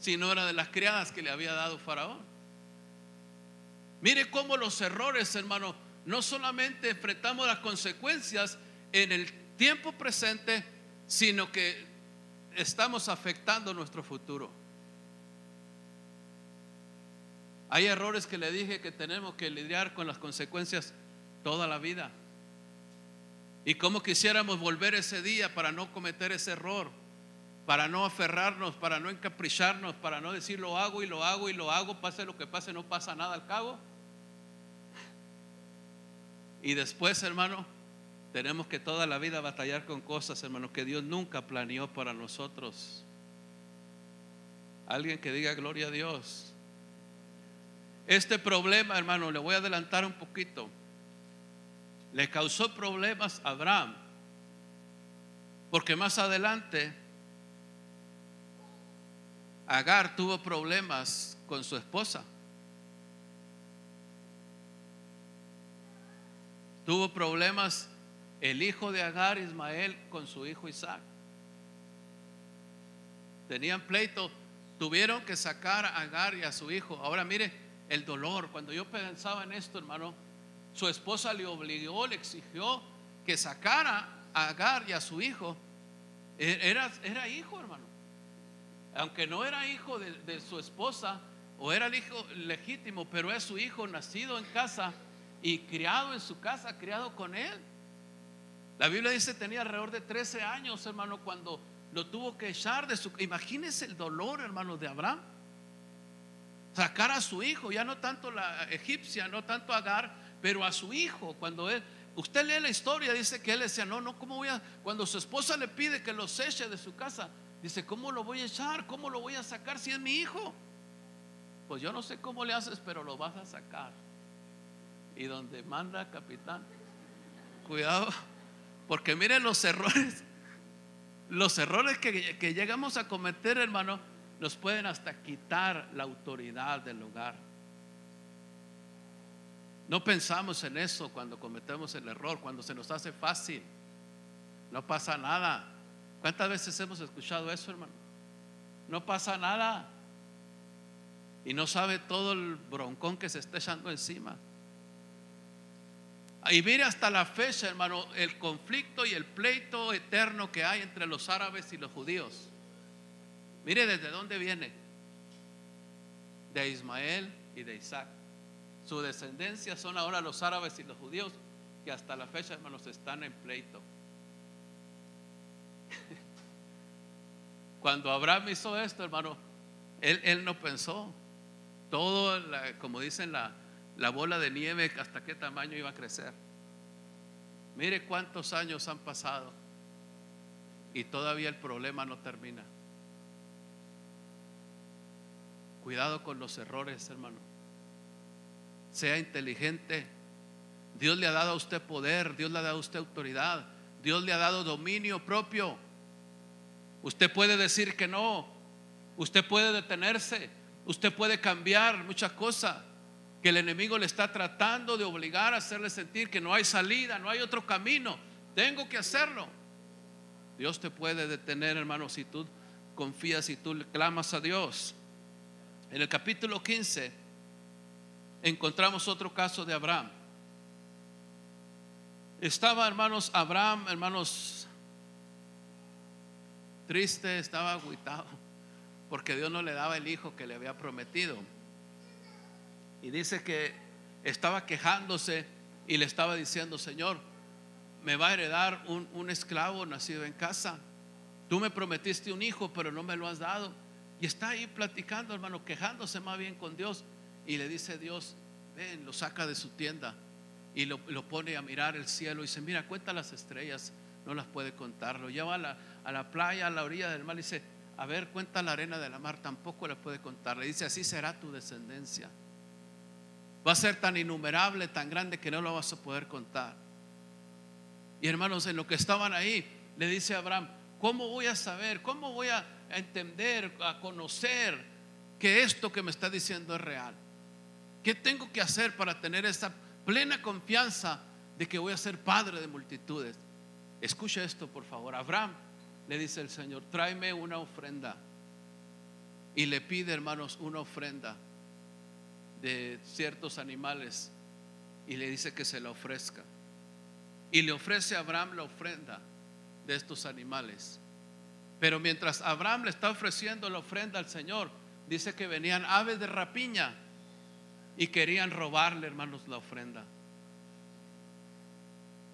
Si no era de las criadas que le había dado Faraón. Mire cómo los errores, hermano, no solamente enfrentamos las consecuencias en el tiempo presente, sino que estamos afectando nuestro futuro. Hay errores que le dije que tenemos que lidiar con las consecuencias toda la vida. Y como quisiéramos volver ese día para no cometer ese error, para no aferrarnos, para no encapricharnos, para no decir lo hago y lo hago y lo hago, pase lo que pase, no pasa nada al cabo. Y después, hermano, tenemos que toda la vida batallar con cosas, hermano, que Dios nunca planeó para nosotros. Alguien que diga gloria a Dios. Este problema, hermano, le voy a adelantar un poquito. Le causó problemas a Abraham. Porque más adelante Agar tuvo problemas con su esposa. Tuvo problemas el hijo de Agar, Ismael, con su hijo Isaac. Tenían pleito, tuvieron que sacar a Agar y a su hijo. Ahora mire el dolor. Cuando yo pensaba en esto, hermano, su esposa le obligó, le exigió que sacara a Agar y a su hijo. E, era, era hijo, hermano. Aunque no era hijo de, su esposa, o era el hijo legítimo, pero es su hijo nacido en casa y criado en su casa, criado con él. La Biblia dice tenía alrededor de 13 años, hermano, cuando lo tuvo que echar de su... Imagínense el dolor, hermano, de Abraham. Sacar a su hijo, ya no tanto la egipcia, no tanto Agar, pero a su hijo, cuando él... Usted lee la historia, dice que él decía, no, no, ¿cómo voy a...? Cuando su esposa le pide que los eche de su casa, dice, ¿cómo lo voy a echar? ¿Cómo lo voy a sacar si es mi hijo? Pues yo no sé cómo le haces, pero lo vas a sacar. Y donde manda capitán, cuidado, porque miren los errores, los errores que, que llegamos a cometer, hermano, nos pueden hasta quitar la autoridad del hogar. No pensamos en eso cuando cometemos el error, cuando se nos hace fácil. No pasa nada. ¿Cuántas veces hemos escuchado eso, hermano? No pasa nada y no sabe todo el broncón que se está echando encima. Y mire hasta la fecha, hermano, el conflicto y el pleito eterno que hay entre los árabes y los judíos. Mire desde dónde viene. De Ismael y de Isaac. Su descendencia son ahora los árabes y los judíos que hasta la fecha, hermanos, están en pleito. Cuando Abraham hizo esto, hermano, él, él no pensó todo, como dicen, la, la bola de nieve, hasta qué tamaño iba a crecer. Mire cuántos años han pasado y todavía el problema no termina. Cuidado con los errores, hermano. Sea inteligente. Dios le ha dado a usted poder, Dios le ha dado a usted autoridad, Dios le ha dado dominio propio. Usted puede decir que no, usted puede detenerse, Usted puede cambiar muchas cosas que el enemigo le está tratando de obligar a hacerle sentir que no hay salida, no hay otro camino. Tengo que hacerlo. Dios te puede detener, hermano, si tú confías y tú clamas a Dios. En el capítulo 15 encontramos otro caso de Abraham. Estaba, hermanos, Abraham, hermanos, triste, estaba agüitado porque Dios no le daba el hijo que le había prometido. Y dice que estaba quejándose y le estaba diciendo, Señor, me va a heredar un, esclavo nacido en casa. Tú me prometiste un hijo, pero no me lo has dado. Y está ahí platicando, hermano, quejándose más bien con Dios. Y le dice Dios, ven, lo saca de su tienda y lo, pone a mirar el cielo. Y dice, mira, cuenta las estrellas, no las puede contar. Lo lleva a la, a la playa, a la orilla del mar y dice, a ver, cuenta la arena de la mar, tampoco la puede contar. Le dice, así será tu descendencia. Va a ser tan innumerable, tan grande que no lo vas a poder contar. Y hermanos, en lo que estaban ahí, le dice a Abraham, ¿cómo voy a saber? ¿Cómo voy a entender, a conocer que esto que me está diciendo es real? ¿Qué tengo que hacer para tener esa plena confianza de que voy a ser padre de multitudes? Escucha esto, por favor. Abraham le dice el Señor, tráeme una ofrenda. Y le pide, hermanos, una ofrenda de ciertos animales y le dice que se la ofrezca. Y le ofrece a Abraham la ofrenda de estos animales. Pero mientras Abraham le está ofreciendo la ofrenda al Señor, dice que venían aves de rapiña y querían robarle, hermanos, la ofrenda.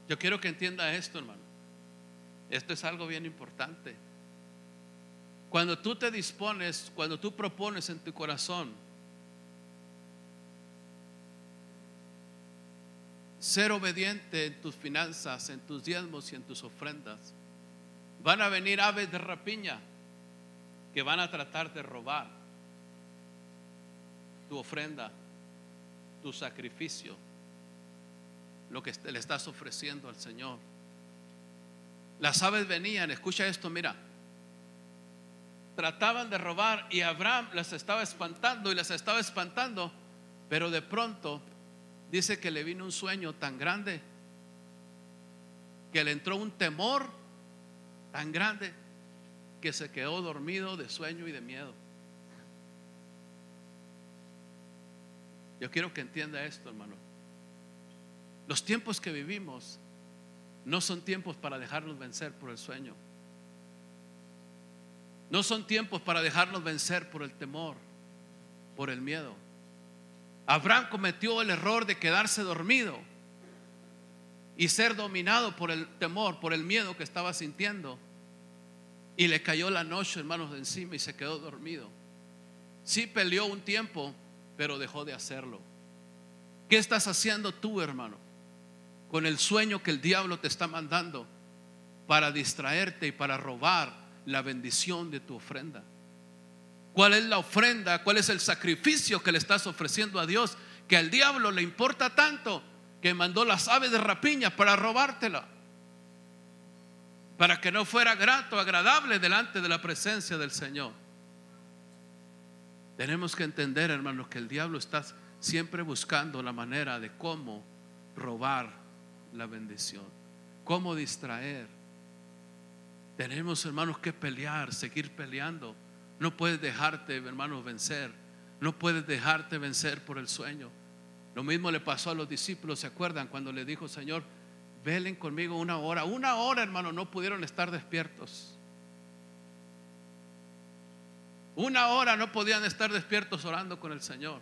Yo quiero que entienda esto, hermano. Esto es algo bien importante. Cuando tú te dispones, cuando tú propones en tu corazón ser obediente en tus finanzas, en tus diezmos y en tus ofrendas, van a venir aves de rapiña que van a tratar de robar tu ofrenda, tu sacrificio, lo que le estás ofreciendo al Señor. Las aves venían, escucha esto, mira. Trataban de robar y Abraham las estaba espantando y las estaba espantando, pero de pronto dice que le vino un sueño tan grande que le entró un temor tan grande que se quedó dormido de sueño y de miedo. Yo quiero que entienda esto, hermano. Los tiempos que vivimos no son tiempos para dejarnos vencer por el sueño. No son tiempos para dejarnos vencer por el temor. por el miedo. Abraham cometió el error de quedarse dormido y ser dominado por el temor, por el miedo que estaba sintiendo. Y le cayó la noche, hermanos, de encima y se quedó dormido. Sí peleó un tiempo, pero dejó de hacerlo. ¿Qué estás haciendo tú, hermano? Con el sueño que el diablo te está mandando para distraerte y para robar la bendición de tu ofrenda. ¿Cuál es la ofrenda? ¿Cuál es el sacrificio que le estás ofreciendo a Dios? Que al diablo le importa tanto que mandó las aves de rapiña para robártela. Para que no fuera grato, agradable delante de la presencia del Señor. Tenemos que entender, hermanos, que el diablo está siempre buscando la manera de cómo robar la bendición, cómo distraer. Tenemos, hermanos, que pelear, seguir peleando no puedes dejarte, hermano, vencer. No puedes dejarte vencer por el sueño. Lo mismo le pasó a los discípulos, ¿se acuerdan? Cuando le dijo, Señor, velen conmigo una hora. Una hora, hermano, no pudieron estar despiertos. Una hora no podían estar despiertos orando con el Señor.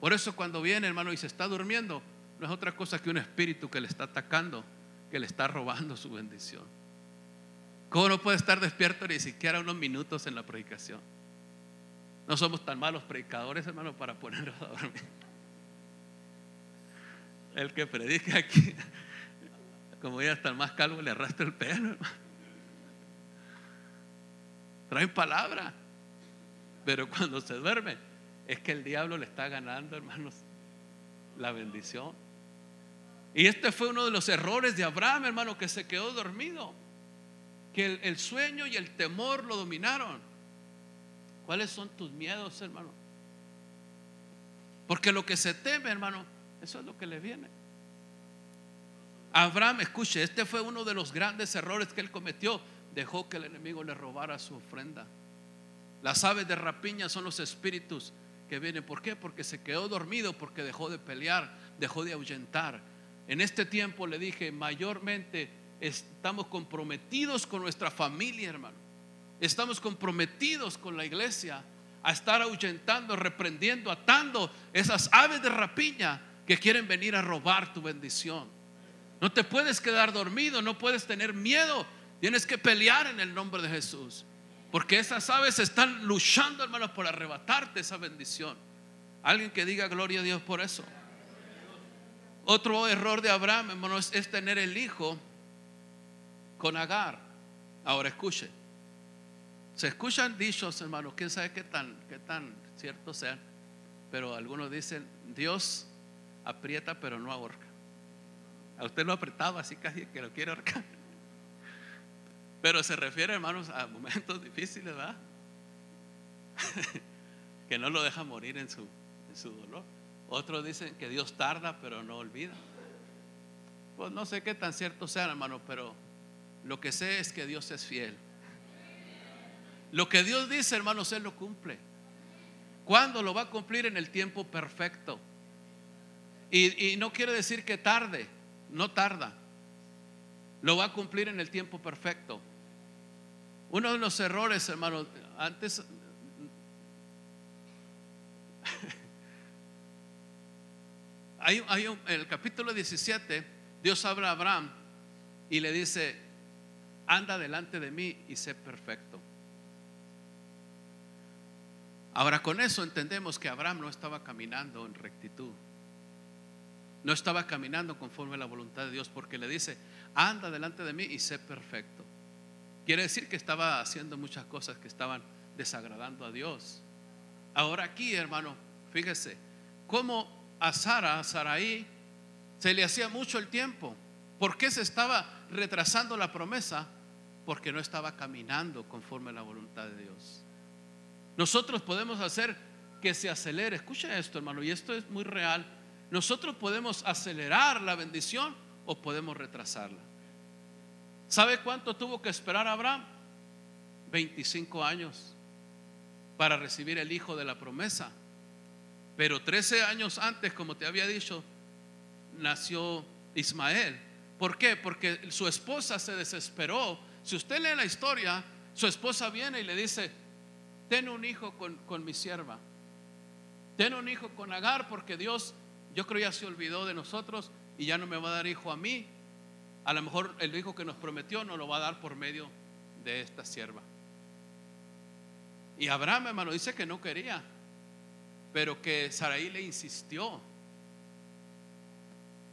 Por eso cuando viene, hermano, y se está durmiendo, no es otra cosa que un espíritu que le está atacando, que le está robando su bendición. ¿Cómo no puede estar despierto ni siquiera unos minutos en la predicación? No somos tan malos predicadores, hermano, para ponernos a dormir. El que predica aquí, como ya está más calvo, le arrastra el pelo, hermano. Trae palabra, pero cuando se duerme, es que el diablo le está ganando, hermanos, la bendición. Y este fue uno de los errores de Abraham, hermano, que se quedó dormido que el, sueño y el temor lo dominaron. ¿Cuáles son tus miedos, hermano? Porque lo que se teme, hermano, eso es lo que le viene. Abraham, escuche, este fue uno de los grandes errores que él cometió. Dejó que el enemigo le robara su ofrenda. Las aves de rapiña son los espíritus que vienen. ¿Por qué? Porque se quedó dormido, porque dejó de pelear, dejó de ahuyentar. En este tiempo le dije, mayormente estamos comprometidos con nuestra familia, hermano. Estamos comprometidos con la iglesia a estar ahuyentando, reprendiendo, atando esas aves de rapiña que quieren venir a robar tu bendición. No te puedes quedar dormido, no puedes tener miedo. Tienes que pelear en el nombre de Jesús. Porque esas aves están luchando, hermano, por arrebatarte esa bendición. Alguien que diga gloria a Dios por eso. Otro error de Abraham, hermano, es tener el hijo con Agar. Ahora escuche. Se escuchan dichos, hermanos, quién sabe qué tan, qué tan ciertos sean, pero algunos dicen, Dios aprieta pero no ahorca. A usted lo ha apretado así casi que lo quiere ahorcar. Pero se refiere, hermanos, a momentos difíciles, ¿verdad? que no lo deja morir en su, en su dolor. Otros dicen que Dios tarda pero no olvida. Pues no sé qué tan cierto sea, hermano, pero lo que sé es que Dios es fiel. Lo que Dios dice, hermanos, Él lo cumple. ¿Cuándo lo va a cumplir? En el tiempo perfecto. Y, no quiere decir que tarde, no tarda. Lo va a cumplir en el tiempo perfecto. Uno de los errores, hermanos, antes... hay, hay en el capítulo 17, Dios habla a Abraham y le dice, anda delante de mí y sé perfecto. Ahora con eso entendemos que Abraham no estaba caminando en rectitud. No estaba caminando conforme a la voluntad de Dios porque le dice, anda delante de mí y sé perfecto. Quiere decir que estaba haciendo muchas cosas que estaban desagradando a Dios. Ahora aquí, hermano, fíjese, cómo a Sara, a Saraí, se le hacía mucho el tiempo. ¿Por qué se estaba retrasando la promesa? porque no estaba caminando conforme a la voluntad de Dios. Nosotros podemos hacer que se acelere. Escucha esto, hermano, y esto es muy real. Nosotros podemos acelerar la bendición o podemos retrasarla. ¿Sabe cuánto tuvo que esperar Abraham? 25 años para recibir el hijo de la promesa. Pero 13 años antes, como te había dicho, nació Ismael. ¿Por qué? Porque su esposa se desesperó si usted lee la historia, su esposa viene y le dice, ten un hijo con, con mi sierva. Ten un hijo con Agar porque Dios, yo creo ya se olvidó de nosotros y ya no me va a dar hijo a mí. A lo mejor el hijo que nos prometió no lo va a dar por medio de esta sierva. Y Abraham, hermano, dice que no quería, pero que Saraí le insistió.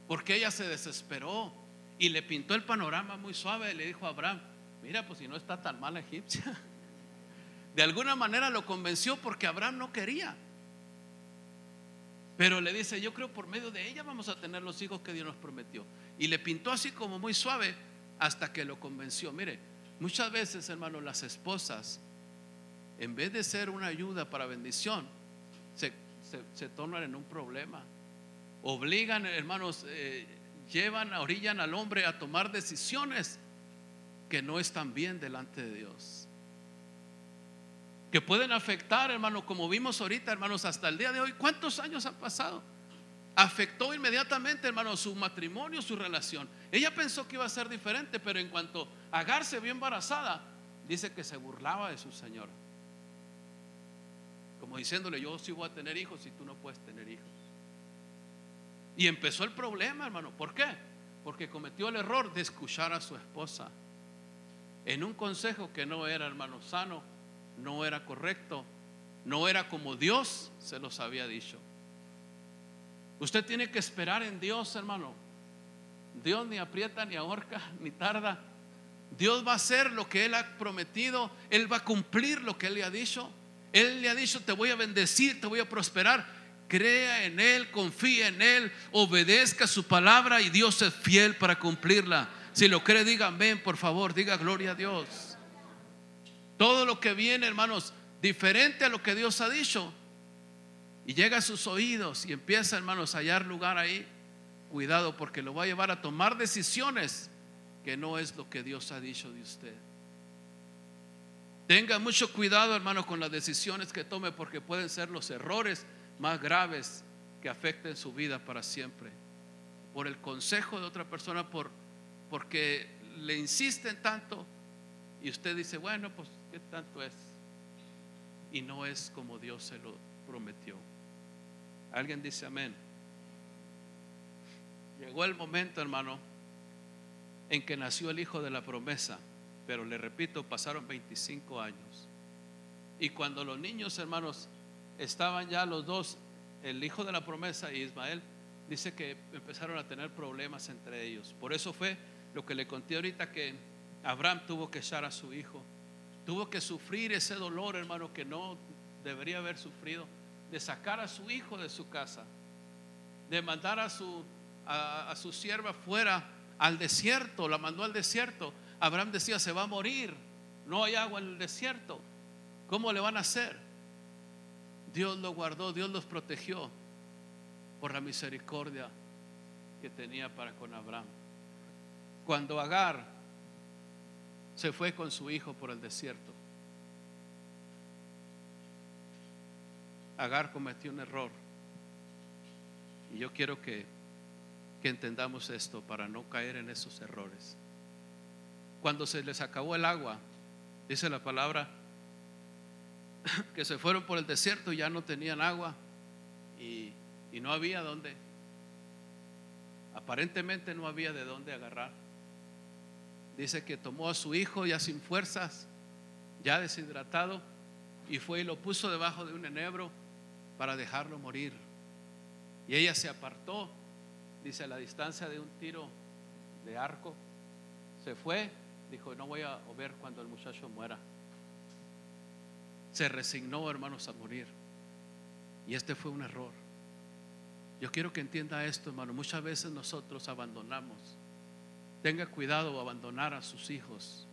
Porque ella se desesperó y le pintó el panorama muy suave y le dijo a Abraham, mira, pues si no está tan mal egipcia. De alguna manera lo convenció porque Abraham no quería. Pero le dice, yo creo por medio de ella vamos a tener los hijos que Dios nos prometió. Y le pintó así como muy suave hasta que lo convenció. Mire, muchas veces, hermano, las esposas, en vez de ser una ayuda para bendición, se, tornan en un problema. Obligan, hermanos, eh, llevan, orillan al hombre a tomar decisiones que no están bien delante de Dios que pueden afectar, hermano, como vimos ahorita, hermanos, hasta el día de hoy. ¿Cuántos años han pasado? Afectó inmediatamente, hermano, su matrimonio, su relación. Ella pensó que iba a ser diferente, pero en cuanto Agar se vio embarazada, dice que se burlaba de su señora. Como diciéndole, yo sí voy a tener hijos y tú no puedes tener hijos. Y empezó el problema, hermano. ¿Por qué? Porque cometió el error de escuchar a su esposa en un consejo que no era, hermano, sano no era correcto, no era como Dios se los había dicho. Usted tiene que esperar en Dios, hermano. Dios ni aprieta, ni ahorca, ni tarda. Dios va a hacer lo que Él ha prometido. Él va a cumplir lo que Él le ha dicho. Él le ha dicho, te voy a bendecir, te voy a prosperar. Crea en Él, confía en Él, obedezca su palabra y Dios es fiel para cumplirla. Si lo cree, diga amén, por favor, diga gloria a Dios. Todo lo que viene, hermanos, diferente a lo que Dios ha dicho, y llega a sus oídos y empieza, hermanos, a hallar lugar ahí, cuidado porque lo va a llevar a tomar decisiones que no es lo que Dios ha dicho de usted. Tenga mucho cuidado, hermano, con las decisiones que tome porque pueden ser los errores más graves que afecten su vida para siempre. Por el consejo de otra persona, por, porque le insisten tanto y usted dice, bueno, pues ¿Qué tanto es? Y no es como Dios se lo prometió. Alguien dice amén. Llegó el momento, hermano, en que nació el hijo de la promesa, pero le repito, pasaron 25 años. Y cuando los niños, hermanos, estaban ya los dos, el hijo de la promesa y Ismael, dice que empezaron a tener problemas entre ellos. Por eso fue lo que le conté ahorita que Abraham tuvo que echar a su hijo Tuvo que sufrir ese dolor, hermano, que no debería haber sufrido, de sacar a su hijo de su casa, de mandar a su, a, su sierva fuera al desierto, la mandó al desierto. Abraham decía, se va a morir, no hay agua en el desierto. ¿Cómo le van a hacer? Dios lo guardó, Dios los protegió por la misericordia que tenía para con Abraham. Cuando Agar se fue con su hijo por el desierto. Agar cometió un error. Y yo quiero que, que entendamos esto para no caer en esos errores. Cuando se les acabó el agua, dice la palabra, que se fueron por el desierto y ya no tenían agua y, y no había dónde. Aparentemente no había de dónde agarrar dice que tomó a su hijo ya sin fuerzas, ya deshidratado, y fue y lo puso debajo de un enebro para dejarlo morir. Y ella se apartó, dice, a la distancia de un tiro de arco. Se fue, dijo, no voy a ver cuando el muchacho muera. Se resignó, hermanos, a morir. Y este fue un error. Yo quiero que entienda esto, hermano. Muchas veces nosotros abandonamos Tenga cuidado de abandonar a sus hijos.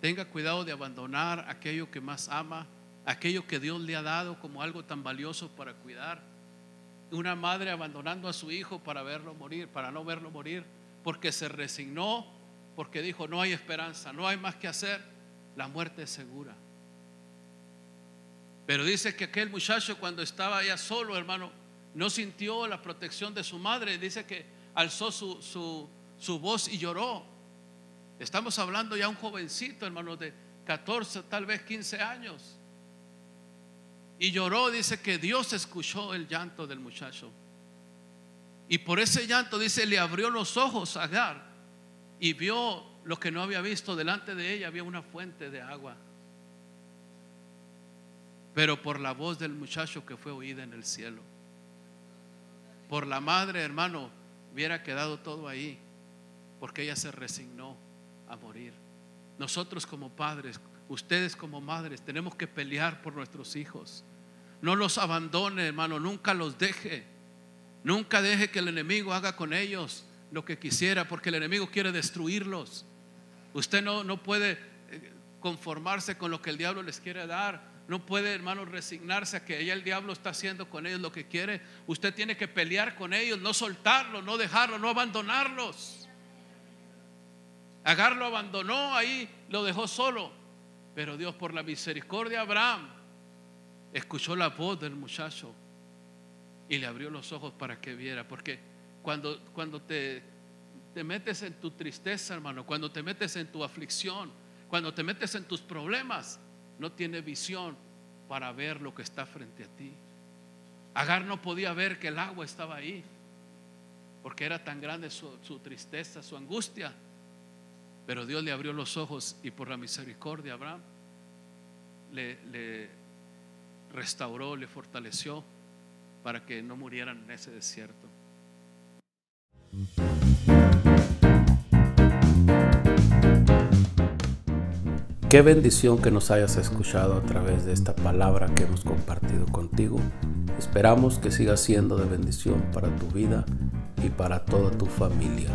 Tenga cuidado de abandonar aquello que más ama, aquello que Dios le ha dado como algo tan valioso para cuidar. Una madre abandonando a su hijo para verlo morir, para no verlo morir, porque se resignó, porque dijo, no hay esperanza, no hay más que hacer, la muerte es segura. Pero dice que aquel muchacho cuando estaba ya solo, hermano, no sintió la protección de su madre. Dice que alzó su, su, su voz y lloró. Estamos hablando ya un jovencito, hermano, de 14, tal vez 15 años. Y lloró, dice que Dios escuchó el llanto del muchacho. Y por ese llanto, dice, le abrió los ojos a Agar y vio lo que no había visto. Delante de ella había una fuente de agua. Pero por la voz del muchacho que fue oída en el cielo. Por la madre, hermano, hubiera quedado todo ahí. Porque ella se resignó a morir. Nosotros como padres, ustedes como madres, tenemos que pelear por nuestros hijos. No los abandone, hermano, nunca los deje. Nunca deje que el enemigo haga con ellos lo que quisiera, porque el enemigo quiere destruirlos. Usted no, no puede eh, conformarse con lo que el diablo les quiere dar. No puede, hermano, resignarse a que ya el diablo está haciendo con ellos lo que quiere. Usted tiene que pelear con ellos, no soltarlos, no dejarlos, no abandonarlos. Agar lo abandonó ahí, lo dejó solo. Pero Dios, por la misericordia de Abraham, escuchó la voz del muchacho y le abrió los ojos para que viera. Porque cuando, cuando te, te metes en tu tristeza, hermano, cuando te metes en tu aflicción, cuando te metes en tus problemas, no tiene visión para ver lo que está frente a ti. Agar no podía ver que el agua estaba ahí, porque era tan grande su, tristeza, su angustia. Pero Dios le abrió los ojos y por la misericordia Abraham le, le restauró, le fortaleció para que no murieran en ese desierto. Qué bendición que nos hayas escuchado a través de esta palabra que hemos compartido contigo. Esperamos que siga siendo de bendición para tu vida y para toda tu familia.